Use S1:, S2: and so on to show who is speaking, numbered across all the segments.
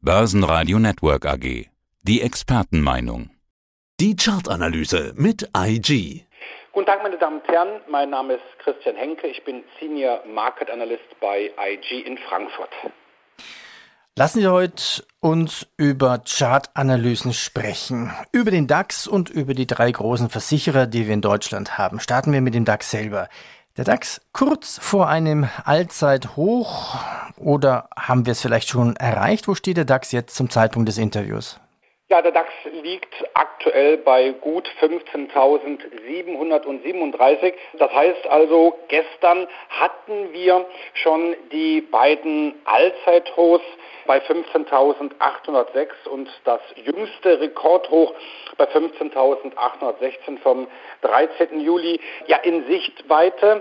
S1: Börsenradio Network AG. Die Expertenmeinung.
S2: Die Chartanalyse mit IG.
S3: Guten Tag, meine Damen und Herren. Mein Name ist Christian Henke. Ich bin Senior Market Analyst bei IG in Frankfurt.
S4: Lassen Sie heute uns über Chartanalysen sprechen. Über den DAX und über die drei großen Versicherer, die wir in Deutschland haben. Starten wir mit dem DAX selber. Der DAX kurz vor einem Allzeithoch oder haben wir es vielleicht schon erreicht? Wo steht der DAX jetzt zum Zeitpunkt des Interviews?
S3: Ja, der DAX liegt aktuell bei gut 15.737. Das heißt also, gestern hatten wir schon die beiden Allzeithochs bei 15.806 und das jüngste Rekordhoch bei 15.816 vom 13. Juli ja in Sichtweite.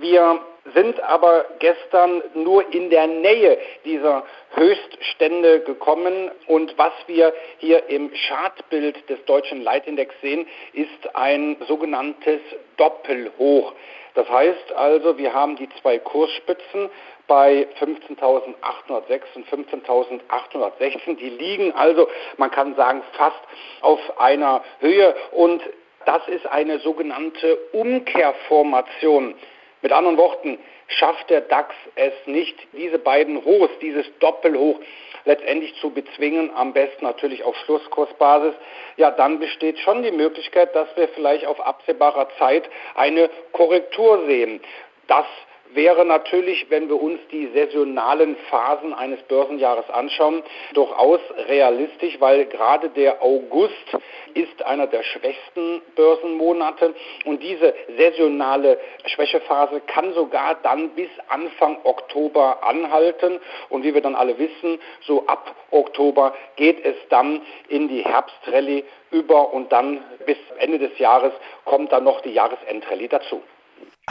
S3: Wir sind aber gestern nur in der Nähe dieser Höchststände gekommen und was wir hier im Chartbild des deutschen Leitindex sehen, ist ein sogenanntes Doppelhoch. Das heißt also, wir haben die zwei Kursspitzen bei 15.806 und 15.816. Die liegen also, man kann sagen, fast auf einer Höhe und das ist eine sogenannte Umkehrformation. Mit anderen Worten, schafft der DAX es nicht, diese beiden Hochs, dieses Doppelhoch letztendlich zu bezwingen, am besten natürlich auf Schlusskursbasis, ja, dann besteht schon die Möglichkeit, dass wir vielleicht auf absehbarer Zeit eine Korrektur sehen. Das wäre natürlich, wenn wir uns die saisonalen Phasen eines Börsenjahres anschauen, durchaus realistisch, weil gerade der August ist einer der schwächsten Börsenmonate und diese saisonale Schwächephase kann sogar dann bis Anfang Oktober anhalten und wie wir dann alle wissen, so ab Oktober geht es dann in die Herbstrallye über und dann bis Ende des Jahres kommt dann noch die Jahresendrallye dazu.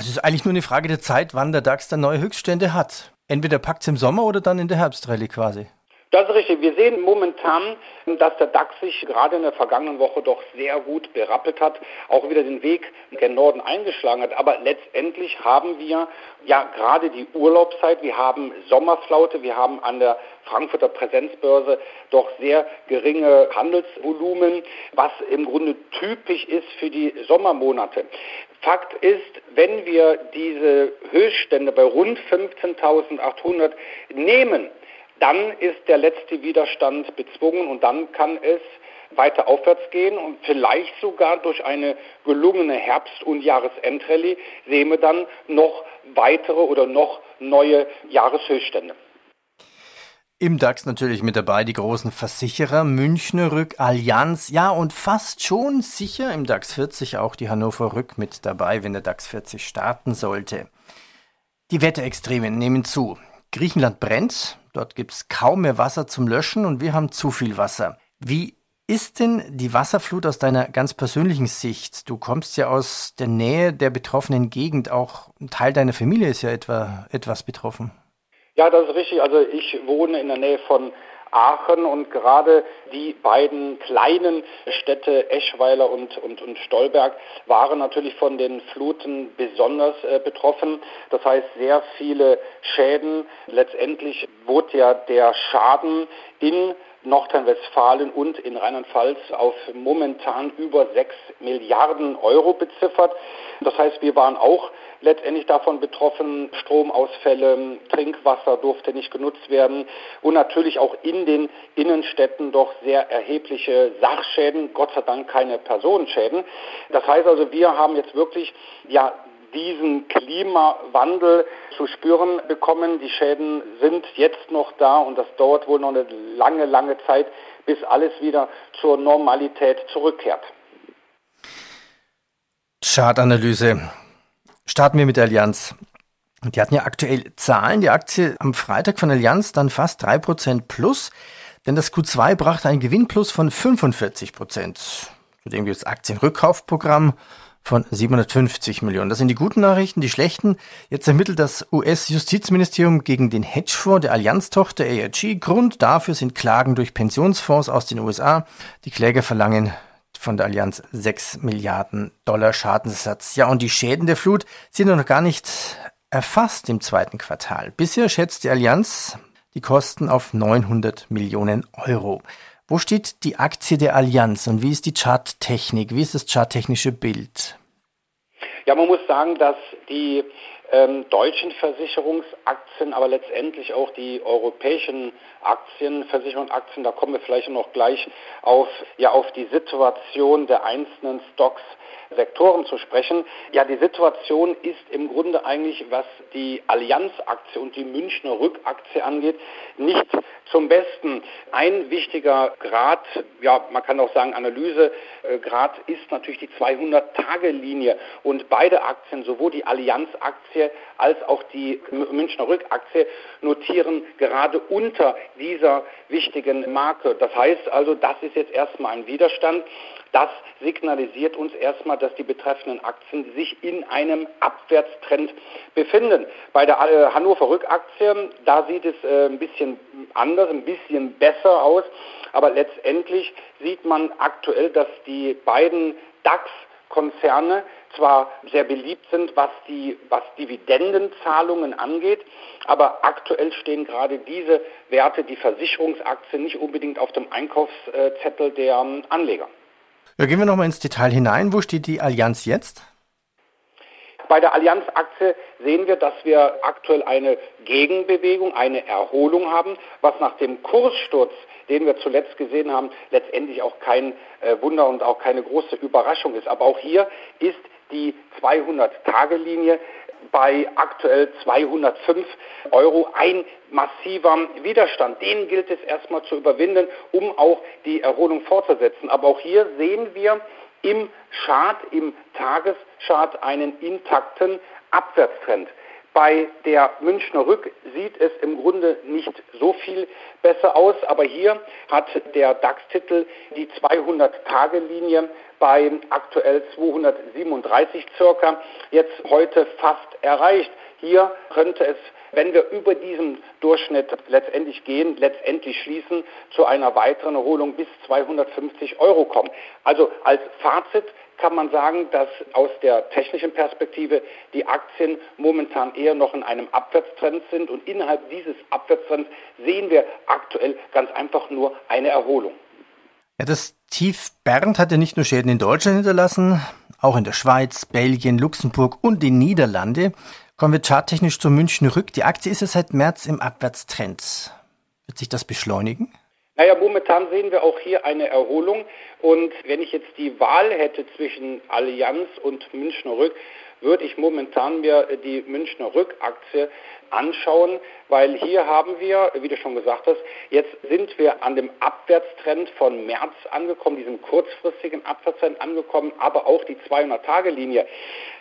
S4: Also es ist eigentlich nur eine Frage der Zeit, wann der DAX dann neue Höchststände hat. Entweder packt es im Sommer oder dann in der Herbstrallye quasi.
S3: Das ist richtig. Wir sehen momentan, dass der DAX sich gerade in der vergangenen Woche doch sehr gut berappelt hat, auch wieder den Weg gen Norden eingeschlagen hat. Aber letztendlich haben wir ja gerade die Urlaubszeit, wir haben Sommerflaute, wir haben an der Frankfurter Präsenzbörse doch sehr geringe Handelsvolumen, was im Grunde typisch ist für die Sommermonate. Fakt ist, wenn wir diese Höchststände bei rund 15.800 nehmen, dann ist der letzte Widerstand bezwungen und dann kann es weiter aufwärts gehen und vielleicht sogar durch eine gelungene Herbst- und Jahresendrallye sehen wir dann noch weitere oder noch neue Jahreshöchststände.
S4: Im DAX natürlich mit dabei die großen Versicherer, Münchner Rück, Allianz, ja und fast schon sicher im DAX 40 auch die Hannover Rück mit dabei, wenn der DAX 40 starten sollte. Die Wetterextremen nehmen zu. Griechenland brennt, dort gibt es kaum mehr Wasser zum Löschen und wir haben zu viel Wasser. Wie ist denn die Wasserflut aus deiner ganz persönlichen Sicht? Du kommst ja aus der Nähe der betroffenen Gegend, auch ein Teil deiner Familie ist ja etwa etwas betroffen.
S3: Ja, das ist richtig. Also ich wohne in der Nähe von Aachen und gerade die beiden kleinen Städte Eschweiler und, und, und Stolberg waren natürlich von den Fluten besonders äh, betroffen. Das heißt, sehr viele Schäden. Letztendlich wurde ja der Schaden in Nordrhein-Westfalen und in Rheinland-Pfalz auf momentan über 6 Milliarden Euro beziffert. Das heißt, wir waren auch letztendlich davon betroffen. Stromausfälle, Trinkwasser durfte nicht genutzt werden und natürlich auch in den Innenstädten doch sehr erhebliche Sachschäden, Gott sei Dank keine Personenschäden. Das heißt also, wir haben jetzt wirklich ja diesen Klimawandel zu spüren bekommen. Die Schäden sind jetzt noch da und das dauert wohl noch eine lange, lange Zeit, bis alles wieder zur Normalität zurückkehrt.
S4: Chartanalyse. Starten wir mit der Allianz. Die hatten ja aktuell Zahlen. Die Aktie am Freitag von Allianz dann fast 3% plus, denn das Q2 brachte einen Gewinnplus von 45%. Zudem gibt es Aktienrückkaufprogramm von 750 Millionen. Das sind die guten Nachrichten. Die schlechten. Jetzt ermittelt das US-Justizministerium gegen den Hedgefonds der Allianz-Tochter AIG. Grund dafür sind Klagen durch Pensionsfonds aus den USA. Die Kläger verlangen von der Allianz 6 Milliarden Dollar Schadensersatz. Ja, und die Schäden der Flut sind noch gar nicht erfasst im zweiten Quartal. Bisher schätzt die Allianz die Kosten auf 900 Millionen Euro. Wo steht die Aktie der Allianz und wie ist die Charttechnik? Wie ist das charttechnische Bild?
S3: Ja, man muss sagen, dass die ähm, deutschen Versicherungsaktien, aber letztendlich auch die europäischen Aktien, Versicherungsaktien, da kommen wir vielleicht noch gleich auf, ja, auf die Situation der einzelnen Stocks Sektoren zu sprechen. Ja, die Situation ist im Grunde eigentlich, was die Allianz-Aktie und die Münchner Rückaktie angeht, nicht zum Besten. Ein wichtiger Grad, ja, man kann auch sagen Analysegrad, ist natürlich die 200-Tage-Linie. Und beide Aktien, sowohl die Allianz-Aktie als auch die Münchner Rückaktie, notieren gerade unter dieser wichtigen Marke. Das heißt also, das ist jetzt erstmal ein Widerstand. Das signalisiert uns erstmal, dass die betreffenden Aktien sich in einem Abwärtstrend befinden. Bei der äh, Hannover Rückaktie, da sieht es äh, ein bisschen anders, ein bisschen besser aus, aber letztendlich sieht man aktuell, dass die beiden DAX Konzerne zwar sehr beliebt sind, was die was Dividendenzahlungen angeht, aber aktuell stehen gerade diese Werte, die Versicherungsaktien, nicht unbedingt auf dem Einkaufszettel der Anleger.
S4: Ja, gehen wir nochmal ins Detail hinein. Wo steht die Allianz jetzt?
S3: Bei der Allianz-Aktie sehen wir, dass wir aktuell eine Gegenbewegung, eine Erholung haben, was nach dem Kurssturz, den wir zuletzt gesehen haben, letztendlich auch kein äh, Wunder und auch keine große Überraschung ist. Aber auch hier ist die 200-Tage-Linie bei aktuell 205 Euro ein massiver Widerstand. Den gilt es erstmal zu überwinden, um auch die Erholung fortzusetzen. Aber auch hier sehen wir im Chart, im Tageschart einen intakten Abwärtstrend. Bei der Münchner Rück sieht es im Grunde nicht so viel besser aus, aber hier hat der DAX-Titel die 200-Tage-Linie bei aktuell 237 circa jetzt heute fast erreicht. Hier könnte es, wenn wir über diesen Durchschnitt letztendlich gehen, letztendlich schließen, zu einer weiteren Erholung bis 250 Euro kommen. Also als Fazit kann man sagen, dass aus der technischen Perspektive die Aktien momentan eher noch in einem Abwärtstrend sind und innerhalb dieses Abwärtstrends sehen wir aktuell ganz einfach nur eine Erholung.
S4: Ja, das Tief Bernd hat ja nicht nur Schäden in Deutschland hinterlassen, auch in der Schweiz, Belgien, Luxemburg und den Niederlande. Kommen wir charttechnisch zur München rück. Die Aktie ist ja seit März im Abwärtstrend. Wird sich das beschleunigen?
S3: Naja, momentan sehen wir auch hier eine Erholung. Und wenn ich jetzt die Wahl hätte zwischen Allianz und Münchner Rück, würde ich momentan mir die Münchner Rückaktie anschauen, weil hier haben wir, wie du schon gesagt hast, jetzt sind wir an dem Abwärtstrend von März angekommen, diesem kurzfristigen Abwärtstrend angekommen, aber auch die 200-Tage-Linie.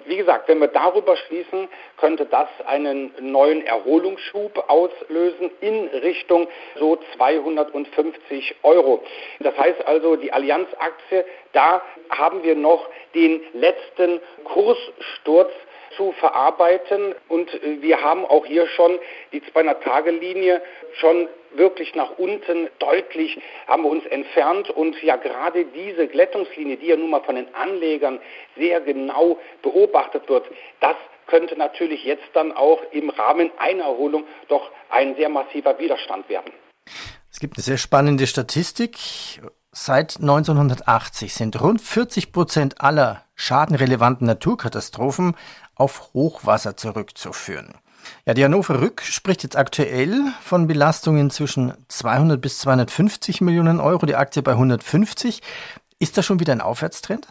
S3: Wie gesagt, wenn wir darüber schließen, könnte das einen neuen Erholungsschub auslösen in Richtung so 250 Euro. Das heißt also, die Allianz-Aktie, da haben wir noch den letzten Kurssturz zu verarbeiten. Und äh, wir haben auch hier schon die 200-Tage-Linie schon wirklich nach unten deutlich haben wir uns entfernt und ja gerade diese Glättungslinie, die ja nun mal von den Anlegern sehr genau beobachtet wird, das könnte natürlich jetzt dann auch im Rahmen einer Erholung doch ein sehr massiver Widerstand werden.
S4: Es gibt eine sehr spannende Statistik. Seit 1980 sind rund 40 Prozent aller schadenrelevanten Naturkatastrophen auf Hochwasser zurückzuführen. Ja, die Hannover Rück spricht jetzt aktuell von Belastungen zwischen 200 bis 250 Millionen Euro, die Aktie bei 150. Ist das schon wieder ein Aufwärtstrend?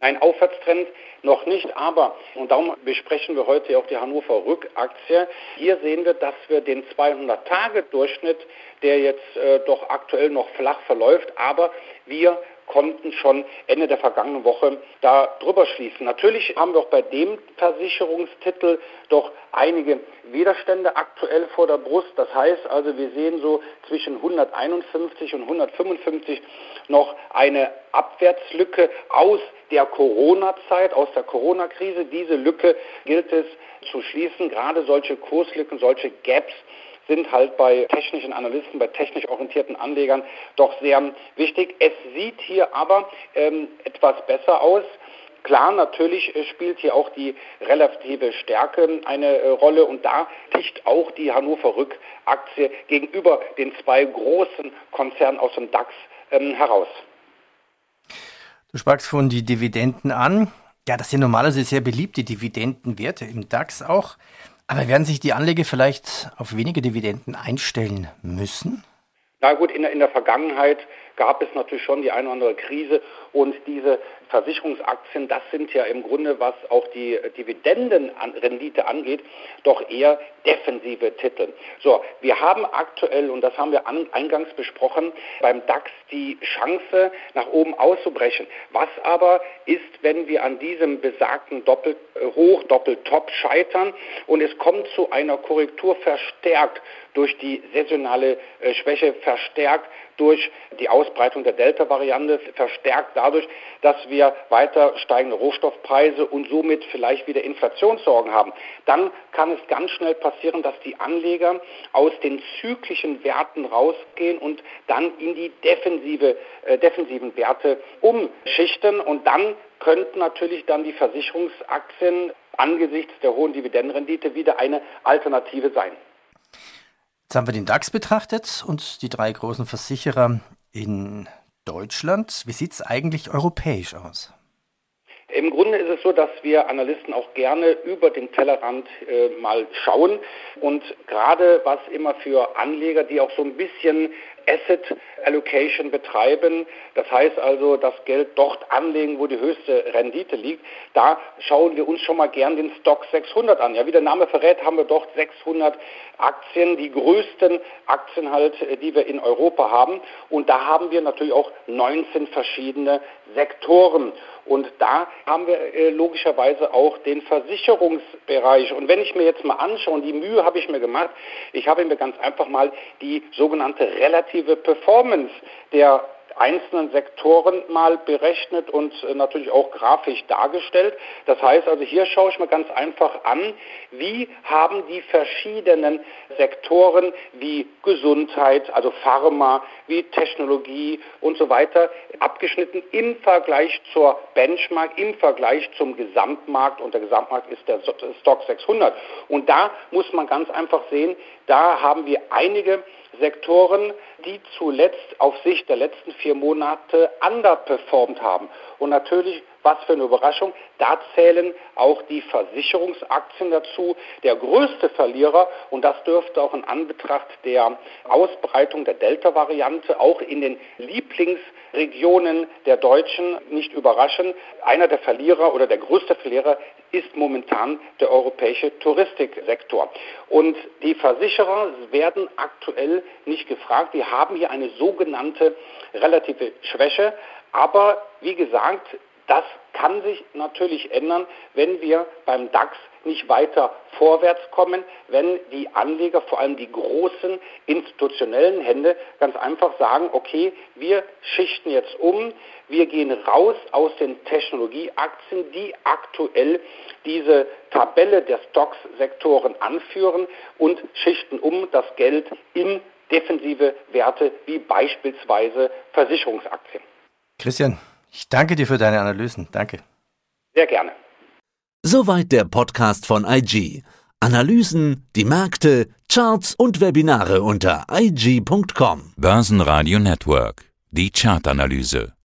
S3: Ein Aufwärtstrend noch nicht, aber, und darum besprechen wir heute auch die Hannover Rückaktie, hier sehen wir, dass wir den 200-Tage-Durchschnitt, der jetzt äh, doch aktuell noch flach verläuft, aber wir konnten schon Ende der vergangenen Woche da drüber schließen. Natürlich haben wir auch bei dem Versicherungstitel doch einige Widerstände aktuell vor der Brust. Das heißt also, wir sehen so zwischen 151 und 155 noch eine Abwärtslücke aus der Corona-Zeit, aus der Corona-Krise. Diese Lücke gilt es zu schließen. Gerade solche Kurslücken, solche Gaps sind halt bei technischen Analysten, bei technisch orientierten Anlegern doch sehr wichtig. Es sieht hier aber ähm, etwas besser aus. Klar, natürlich äh, spielt hier auch die relative Stärke eine äh, Rolle und da sticht auch die Hannover Rück Aktie gegenüber den zwei großen Konzernen aus dem DAX ähm, heraus.
S4: Du sprachst von die Dividenden an. Ja, das sind normalerweise sehr beliebte Dividendenwerte im DAX auch. Aber werden sich die Anleger vielleicht auf weniger Dividenden einstellen müssen?
S3: Na gut, in der, in der Vergangenheit gab es natürlich schon die eine oder andere Krise und diese Versicherungsaktien, das sind ja im Grunde, was auch die Dividendenrendite angeht, doch eher defensive Titel. So, wir haben aktuell, und das haben wir an, eingangs besprochen, beim DAX die Chance, nach oben auszubrechen. Was aber ist, wenn wir an diesem besagten Doppel, äh, Doppeltop scheitern und es kommt zu einer Korrektur verstärkt durch die saisonale äh, Schwäche, verstärkt durch die Ausbreitung der Delta-Variante, verstärkt dadurch, dass wir weiter steigende Rohstoffpreise und somit vielleicht wieder Inflationssorgen haben, dann kann es ganz schnell passieren, dass die Anleger aus den zyklischen Werten rausgehen und dann in die defensive, äh, defensiven Werte umschichten und dann könnten natürlich dann die Versicherungsaktien angesichts der hohen Dividendenrendite wieder eine Alternative sein.
S4: Jetzt haben wir den DAX betrachtet und die drei großen Versicherer in Deutschland. Wie sieht es eigentlich europäisch aus?
S3: Im Grunde ist es so, dass wir Analysten auch gerne über den Tellerrand äh, mal schauen und gerade was immer für Anleger, die auch so ein bisschen Asset Allocation betreiben. Das heißt also, das Geld dort anlegen, wo die höchste Rendite liegt. Da schauen wir uns schon mal gern den Stock 600 an. Ja, wie der Name verrät, haben wir dort 600 Aktien, die größten Aktien halt, die wir in Europa haben. Und da haben wir natürlich auch 19 verschiedene Sektoren. Und da haben wir äh, logischerweise auch den Versicherungsbereich. Und wenn ich mir jetzt mal anschaue, und die Mühe habe ich mir gemacht, ich habe mir ganz einfach mal die sogenannte relative Performance der einzelnen Sektoren mal berechnet und äh, natürlich auch grafisch dargestellt. Das heißt also, hier schaue ich mir ganz einfach an, wie haben die verschiedenen Sektoren wie Gesundheit, also Pharma, wie Technologie und so weiter abgeschnitten im Vergleich zur Benchmark, im Vergleich zum Gesamtmarkt und der Gesamtmarkt ist der Stock 600. Und da muss man ganz einfach sehen, da haben wir einige Sektoren, die zuletzt auf Sicht der letzten vier Monate underperformed haben. Und natürlich, was für eine Überraschung, da zählen auch die Versicherungsaktien dazu. Der größte Verlierer, und das dürfte auch in Anbetracht der Ausbreitung der Delta-Variante auch in den Lieblingsregionen der Deutschen nicht überraschen. Einer der Verlierer oder der größte Verlierer ist momentan der europäische Touristiksektor. Und die Versicherer werden aktuell nicht gefragt. Die haben hier eine sogenannte relative Schwäche. Aber wie gesagt, das kann sich natürlich ändern, wenn wir beim DAX nicht weiter vorwärts kommen, wenn die Anleger, vor allem die großen institutionellen Hände, ganz einfach sagen, okay, wir schichten jetzt um, wir gehen raus aus den Technologieaktien, die aktuell diese Tabelle der Stocks-Sektoren anführen und schichten um das Geld in defensive Werte wie beispielsweise Versicherungsaktien.
S4: Christian, ich danke dir für deine Analysen. Danke.
S3: Sehr gerne.
S2: Soweit der Podcast von IG. Analysen, die Märkte, Charts und Webinare unter IG.com.
S1: Börsenradio Network. Die Chartanalyse.